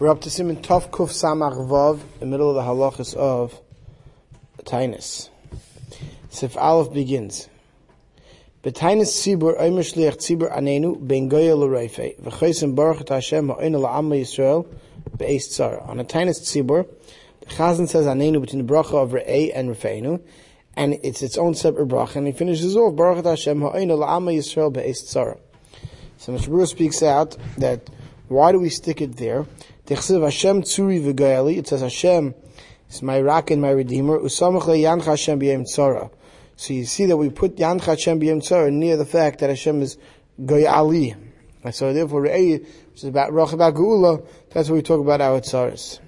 We're up to Simon Tov Kuf Samach Vav, the middle of the halachas of Tainus. Sif Aleph begins. B'Tainus Tzibur Omer Shliach Tzibur Anenu Ben Goya L'Reife V'Chosim Baruch Et Hashem Ha'oinu La'amma Yisrael Be'ez Tzara. On a Tainus Tzibur, the Chazan says Anenu between the bracha of Re'ei and Refeinu, and it's its own separate bracha, and he finishes off Baruch Et Hashem Ha'oinu La'amma Yisrael Be'ez Tzara. So Mishmur speaks out that why do we stick it there? Hashem Tzuri V'Gayali. It says Hashem is my rock and my redeemer. Usamach Hashem B'Yem Tzara. So you see that we put Yancha Hashem B'Yem Tzara near the fact that Hashem is Gayali. And so therefore Re'ei, which is about Roch about Geula, that's what we talk about our Tzaras.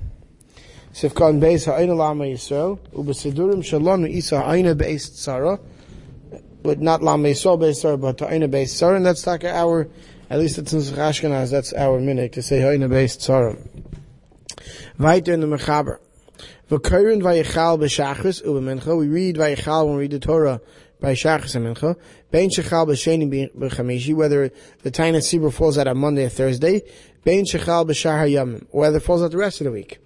Sifkan Beis Ha'ayna Lama Yisrael. Ubesidurim Shalom Isa Ha'ayna Beis Tzara. But not Lama Yisrael Beis Tzara, but Ha'ayna Beis Tzara. And that's like our at least it's in Ashkenaz, that's our minute to say Hayna Beis Tzarim. Weiter in the Mechaber. V'korin vayichal b'shachris u'b'mincha. We read vayichal when we read the Torah by shachris and. Bein shechal b'sheni b'chamishi, whether the Taina Sibur falls out on Monday or Thursday. Bein shechal b'shahar yamim, or whether it falls out the rest of the week.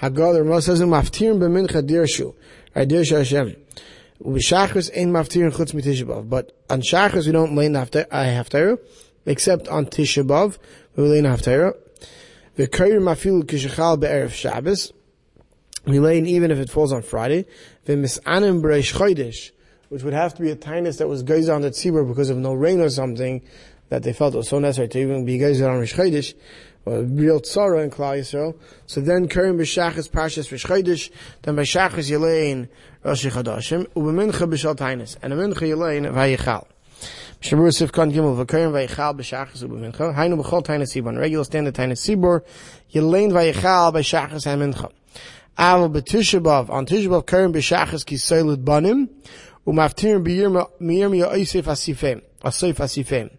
Hagad, the Ramah says, maftirim b'mincha dirshu. Right, dirshu Hashem. B'shachris ein maftirim chutz mitishabav. But on shachris we don't lay uh, haftarah except on Tisha B'Av, we lay in Haftarah. The Kair Mafil Kishachal Be'erev Shabbos, we lay in even if it falls on Friday. The Misanim B'Reish Chodesh, which would have to be a tinus that was gazed on the tzibur because of no rain or something, that they felt was so necessary to even be geyser on Rish Chodesh, or real tzara in Klal Yisrael. So then Karim B'Shachas Parshas Rish Chodesh, then B'Shachas Yelein Rosh Chadashim, U'B'Mincha B'Shal Tinus, and a Mincha Yelein Vayichal. Shamur Sifkan Gimel V'Kayim Vayichal B'Shachas U'B'Mincha. Hainu B'Chol Taina Sibor. Regular standard Taina Sibor. Yelain Vayichal B'Shachas HaMincha. Aval B'Tishabav. On Tishabav Kayim B'Shachas Kisaylut Banim. U'Maftirim B'Yirmiya Oisef Asifim. Asif Asifim.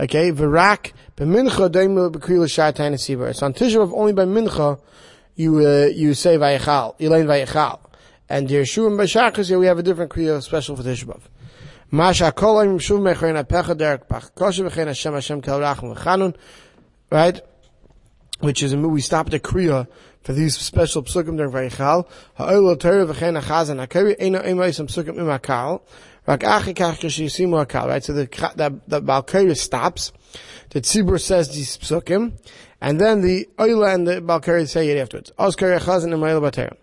Okay, V'Rak B'Mincha Daimel B'Kriyel Shah Taina Sibor. So on Tishabav only by Mincha you, uh, you say Vayichal. Yelain Vayichal. And Yeshua and B'Shachas, here we have a different Kriya special for Tishabav. Masha kolayim shuv mechayin apecha derek Hashem Hashem kel rachum v'chanun, right? Which is, we stop the kriya for these special psukim during Vayichal. Ha'oilo Torah v'chein achazan ha'kari eino emo yisam psukim im ha'kal. Rak achi kach ha'kal, right? So the, the, the Balkari stops. The tzibur says these psukim. And then the oila and the Balkari say it afterwards. Oskari achazan im b'terem.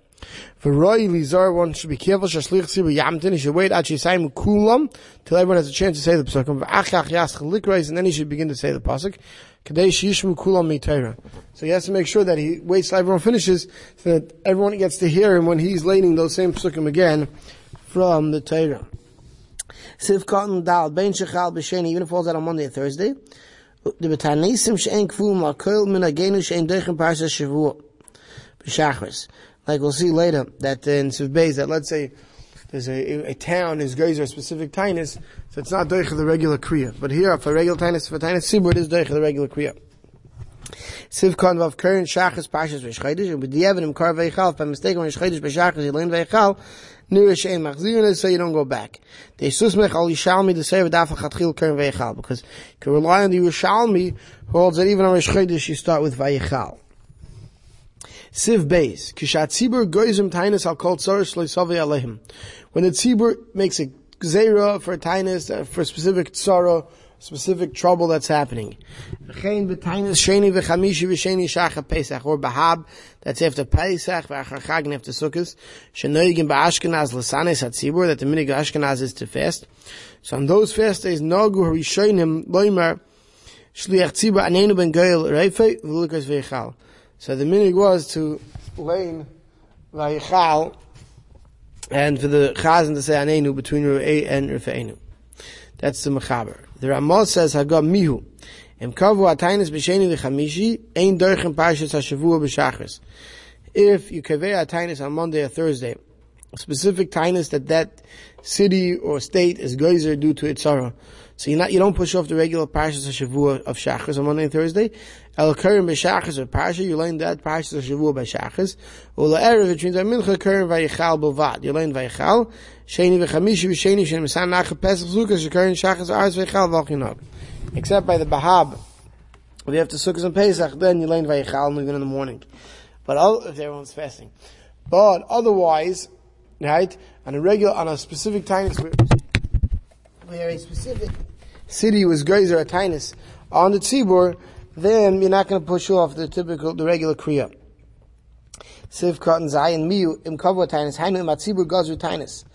For Roy Lizar, one should be careful. Shashlich Tzibur Yamtin. He should wait at Shisayim Kulam till everyone has a chance to say the pasuk. Achach Yasch and then he should begin to say the pasuk. Kadesh Yishmu Kulam Mitayra. So he has to make sure that he waits till everyone finishes, so that everyone gets to hear him when he's laying those same pasukim again from the Torah. Siv Cotton Dal Ben Shechal B'Sheni, even if it falls out on Monday or Thursday. The B'Tanesim She'en Kfum L'Koil Min Agenu She'en Deichem Parsha Shavuot. B'Shachris like we'll see later, that in Sivbeis, that let's say there's a, a town is goes a specific tinus, so it's not doich the regular kriya. But here, for regular tinus, for tinus sibur, it is doich the regular kriya. Sivkon vav kern shachas pashas v'shchaydish, and with the evidence kar veichal, if by mistake when shchaydish b'shachas yilein veichal, nira shein machzirin so you don't go back. The susmech al yishalmi the sev daf chatchil kern veichal, because you can rely on the yishalmi, who holds that even on shchaydish you start with veichal. Siv Beis, Kishat Tzibur Goizim Tainus Al Kol Tzorish Alehim. When the Tzibur makes a Zera for a Tainus, uh, for a specific Tzara, specific trouble that's happening. V'chein b'tainus sheni v'chamishi v'sheni shacha Pesach, or Bahab, that's after Pesach, v'achar Chag after Sukkot, shenoigim ba'ashkenaz l'sanes hatzibur, that the minig Ashkenaz is to fast. So on those fast days, Nagu harishonim loimar, shliach tzibur anenu ben goyel reifei, v'lukas v'yichal. So the minig was to lane vayichal, and for the chazan to say anenu between Ru'ei and Rufeinu. That's the mechaber. The Ramah says Hagam mihu. Im kavu atainis b'sheni v'chamishi, ein dorchem parshas ha-shavua b'shachris. If you kaveh atainis on Monday or Thursday, a specific tinus that that city or state is geyser due to its sorrow. So you not you don't push off the regular parshas of Shavua of Shachas on Monday and Thursday. El Kurim b'Shachas of Parsha, you learn that parshas of Shavua by Shachas. Ula Erev, which means Mincha Kurim v'Yichal Bilvad. You learn v'Yichal. Sheni v'Chamishi v'Sheni Shem Misan Nacha Pesach Zukas Kurim Shachas Arz v'Yichal V'Chinog. Except by the Bahab you have to Sukkot and Pesach, then you learn Vayichal even in the morning. But all, if everyone's fasting. But otherwise, right, on a regular, on a specific time, where a specific city was Geyser at Tainus on the Tzibur, then you're not going to push off the typical, the regular Kriya. Sivkot and Zayin Miu im Kavua Tainus, Hainu im Atzibur Gazu Tainus.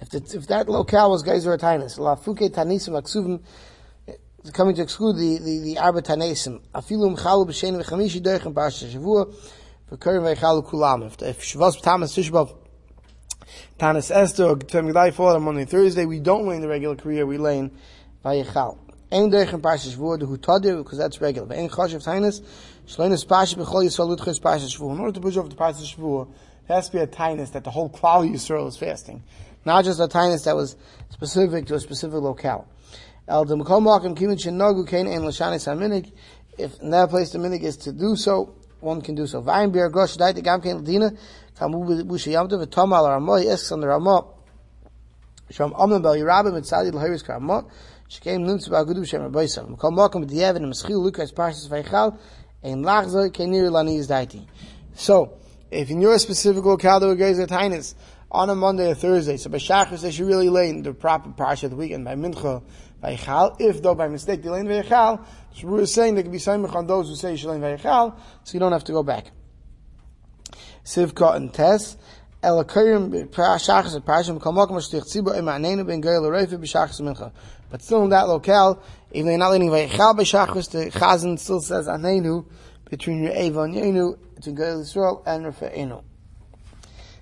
If, the, if that locale was Geyser Tainus, La Fuke Tanisim Aksuvim, eh, coming to exclude the, the, the Arba Tanesim, Afilu Mchalu B'Shen V'Chamishi Derech and Shavua, V'Kurim V'Echalu Kulam. If, if Shavuos Tamas Tishbav, Tanis Esther, Tem G'dai fall on Monday Thursday, we don't lay in the regular career, we lay in Vayechal. Ein Derech and Parashat Shavua, the Hutadir, because that's regular. Ein Choshev Tainus, Shleinis Pasha B'Chol Yisrael Lutchis Parashat Shavua. In order to push off the Parashat Shavua, there has to be a Tainus that the whole Klal Yisrael is fasting. Not just a Tainus that was specific to a specific locale. El de Mekom Makim Kimin Shenogu Kain Ein Lashani Saminik. If in that place the minig is to do so, one can do so. Vayin Bir Gosh Daita Gam Kain Ladina, Kamu Busha Yamta V'Toma Al Ramah, asks on the Ramah, Sham Amna Bel Yerabim Mitzadi L'Hiris Karamah, Parshas Vaychal, Ein Lachza Kenir Lani is Daiti. So, if in your specific locale there were a Tainis, on a Monday or Thursday, so by Shachris they should really lay in the proper parsha of the weekend by Mincha, Vayichal. If though by mistake they lane Vayichal, Shabbur is saying there can be Saimach on those who say Shalem Vayichal, so you don't have to go back. Sivka and Tess, El Akirim Shachas and Parashim Kalmok Mashtich Tzibur Emanenu Ben B'Shachas Mincha. But still in that locale, even though you're not leaning Vayichal B'Shachas, the Chazan still says Anenu, between your Eva and Yenu, between Goyel Yisrael and Rafa'enu.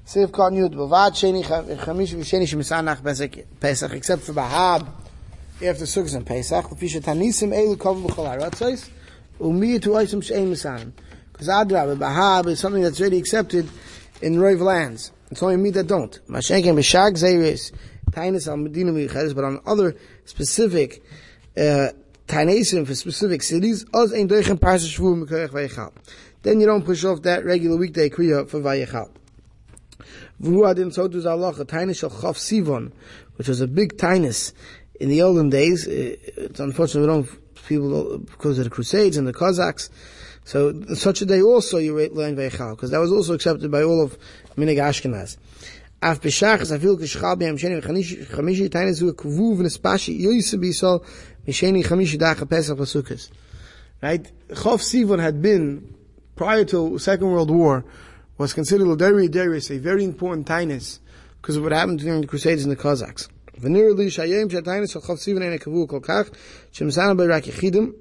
Siv Khan Yud, Bavad Sheni Chamish V'Sheni Shemisanach Pesach, except for Bahab, after Sukkot and Pesach, Lefisha Tanisim Elu Kavu B'Chol HaRatzos, Umiya to Oisim Shein Misanim. Because Adrab, Bahab is something that's already accepted in Roiv lands. It's only me that don't. Mashenken B'Shag Zeiris, Tainis Al Medina but on other specific, uh, Tainesim for specific cities. Then you don't push off that regular weekday Kriya for Allah, a Sivon, which was a big Tainis, in the olden days, it's unfortunate we don't, people, because of the Crusades and the Cossacks, so such a day also you learn Veichal, because that was also accepted by all of Minig Ashkenaz. Af b'shachas afil k'shchal b'yam sheni chamishi tainis hu kvuv nespashi yoyse b'yisol misheni chamishi dacha pesach v'sukkos. Right? Chof Sivon had been, prior to Second World War, was considered a very, a very important tainis, because of what happened during the Crusades and the Cossacks. ונראה לי שהיום שהתיינה של חוב סיבן אין הקבוע כל כך, שמסענו ברק יחידים,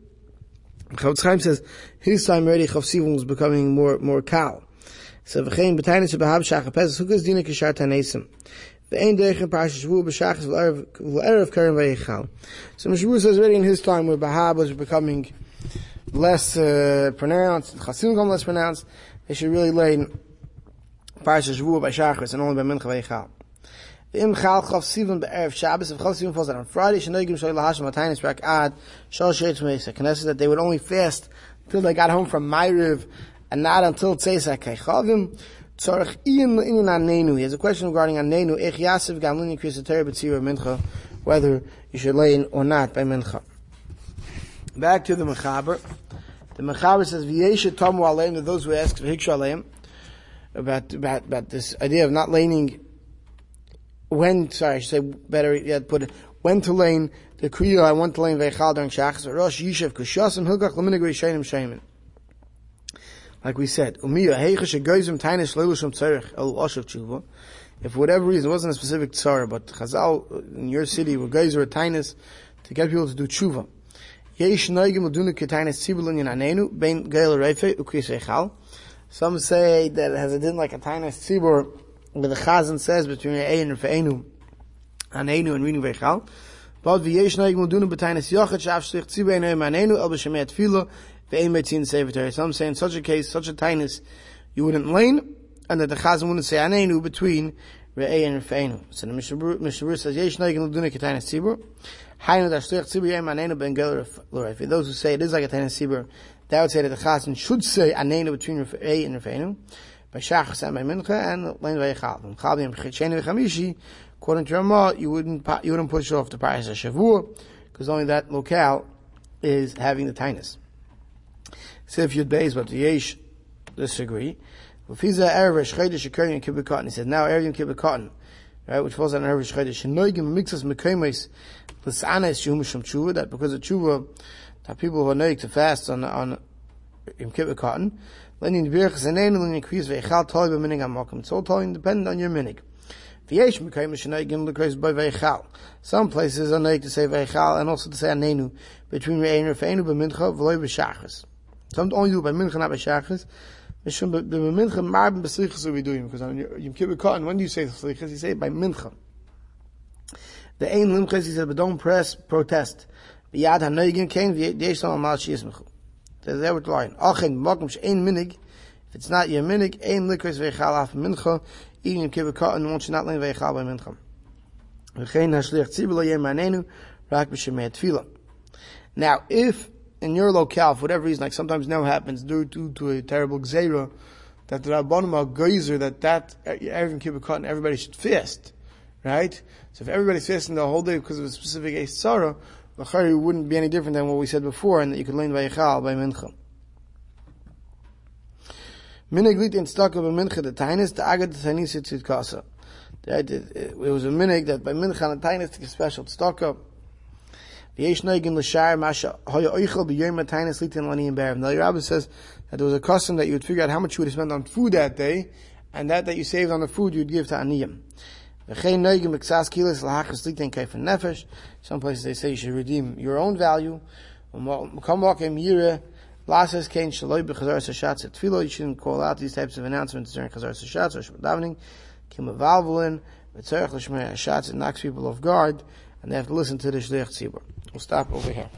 Chavetz Chaim says his time already Chav Sivon was becoming more more cal. So v'chein b'tayna shebahab shach apes sukas dina kishar tanesim. Ve'ein derech in parasha shvu b'shachas v'erev karen v'yichal. So Mishmur says already in his time where bahab was becoming less uh, pronounced, chasim become less pronounced, they should really lay parasha shvu b'shachas and only by mincha v'yichal. Im chal chav sivan be'erev Shabbos, if chal sivan falls out on Friday, shenogim shoy lahashim ataynis rak ad, shol sheitz meisa. Knesset that they would only fast until they got home from Ma'ariv, and not until tzeisak kechavim. Tzorach iyan inin anenu. He has a question regarding anenu. Ich yasiv gamlini krisater b'tzira mincha, whether you should lay in or not by mincha. Back to the mechaber. The mechaber says, v'yesha tomu aleim, to those who ask v'hiksha aleim, about, about, about this idea of not laying when, sorry, I should say better yet put it, when to lane the kriya, I want to lane veichal during shachas, Rosh Yishev Kushasim Hilgach Laminig Reishayim Shayim. Like we said. If for whatever reason, it wasn't a specific tzara, but Chazal in your city were guys or tainis to get people to do tshuva. Yesh noigim. Some say that it has a din like a tainis tzibur, where the Chazan says between A and Fe'enu, Anenu and Rinu Vechal, but v'yesh noig mudunu b'tainis yochet shaf shlich tzibein oim anenu el b'shemet tefillah ve'ein betzin sevatar. Some say in such a case, such a tainis, you wouldn't lane, and that the Chazan wouldn't say anenu between Re'eh and Fe'enu. So the Mishabur says, yesh noig mudunu ketainis tzibur, hainu da shlich tzibur yem anenu ben gel For those who say it is like a tainis tzibur, that would say that the Chazan should say anenu between Re'eh and Fe'enu, by Shachas and by Mincha and Lein Vayichalvim. Chalvim Chitsheni V'chamishi, according to Ramah, you wouldn't, you wouldn't push off the Paris Shavur, because only that locale is having the tinus. Sif Yud Beis, but the Yesh disagree. Ufiza Erev Shchedish occurring in Kibbutz Cotton. He says now Erev Cotton, right, which falls on Erev Shchedish. Shenoigim mixes mekemes l'sanes shum shum tshuva. That because of tshuva, that people who are noig to fast on on in Kibbutz Cotton. Lenin birch zanein lenin kviz veichal toy b'minig amakim. It's all totally dependent on your minig. V'yesh mekemes shenoigim l'kreis by veichal. Some places are noig to say veichal and also to say anenu between and refeinu b'mincha v'loy b'shachris. Some only do by mincha not by shachris. Mishum the mincha marben b'slichas we doing because on Yom Kippur Cotton when do you say slichas you say it by mincha. The ein limches he said but don't press protest. Biyad hanoigin kain v'yesh al mal shiyismechu. That's the line. Achin makom she'ein minig. If it's not your minig, ein likres v'echal af mincha. Eating Yom Kippur Cotton won't you not learn v'echal by mincha. V'chein hashlich tzibur lo yem anenu rak b'shemei tefillah. Now, if in your locale, for whatever reason, like sometimes now happens due to, a terrible gzeira, that the Rabbanim are geyser, that that Erev Kippur Cotton, everybody should fast, right? So if everybody's fasting the whole day because of a specific Tzara, the wouldn't be any different than what we said before, and that you could learn by Vayichal by Mincha. Minig lit in stock of a mincha the tainis the agad the tainis it was a minig that by mincha the tainis to special stock up. Now rabbi says that there was a custom that you would figure out how much you would spent on food that day, and that that you saved on the food you would give to aniyim. Some places they say you should redeem your own value. Come walk in yire. Lasses kain shaloi b'chazar sashatz. You shouldn't call out these types of announcements during chazar sashatz or shabbat davening. Kim avalvulin. V'tzerech l'shmei hashatz. It knocks people off guard and they have to listen to the Shliach Tzibur. We'll stop over here.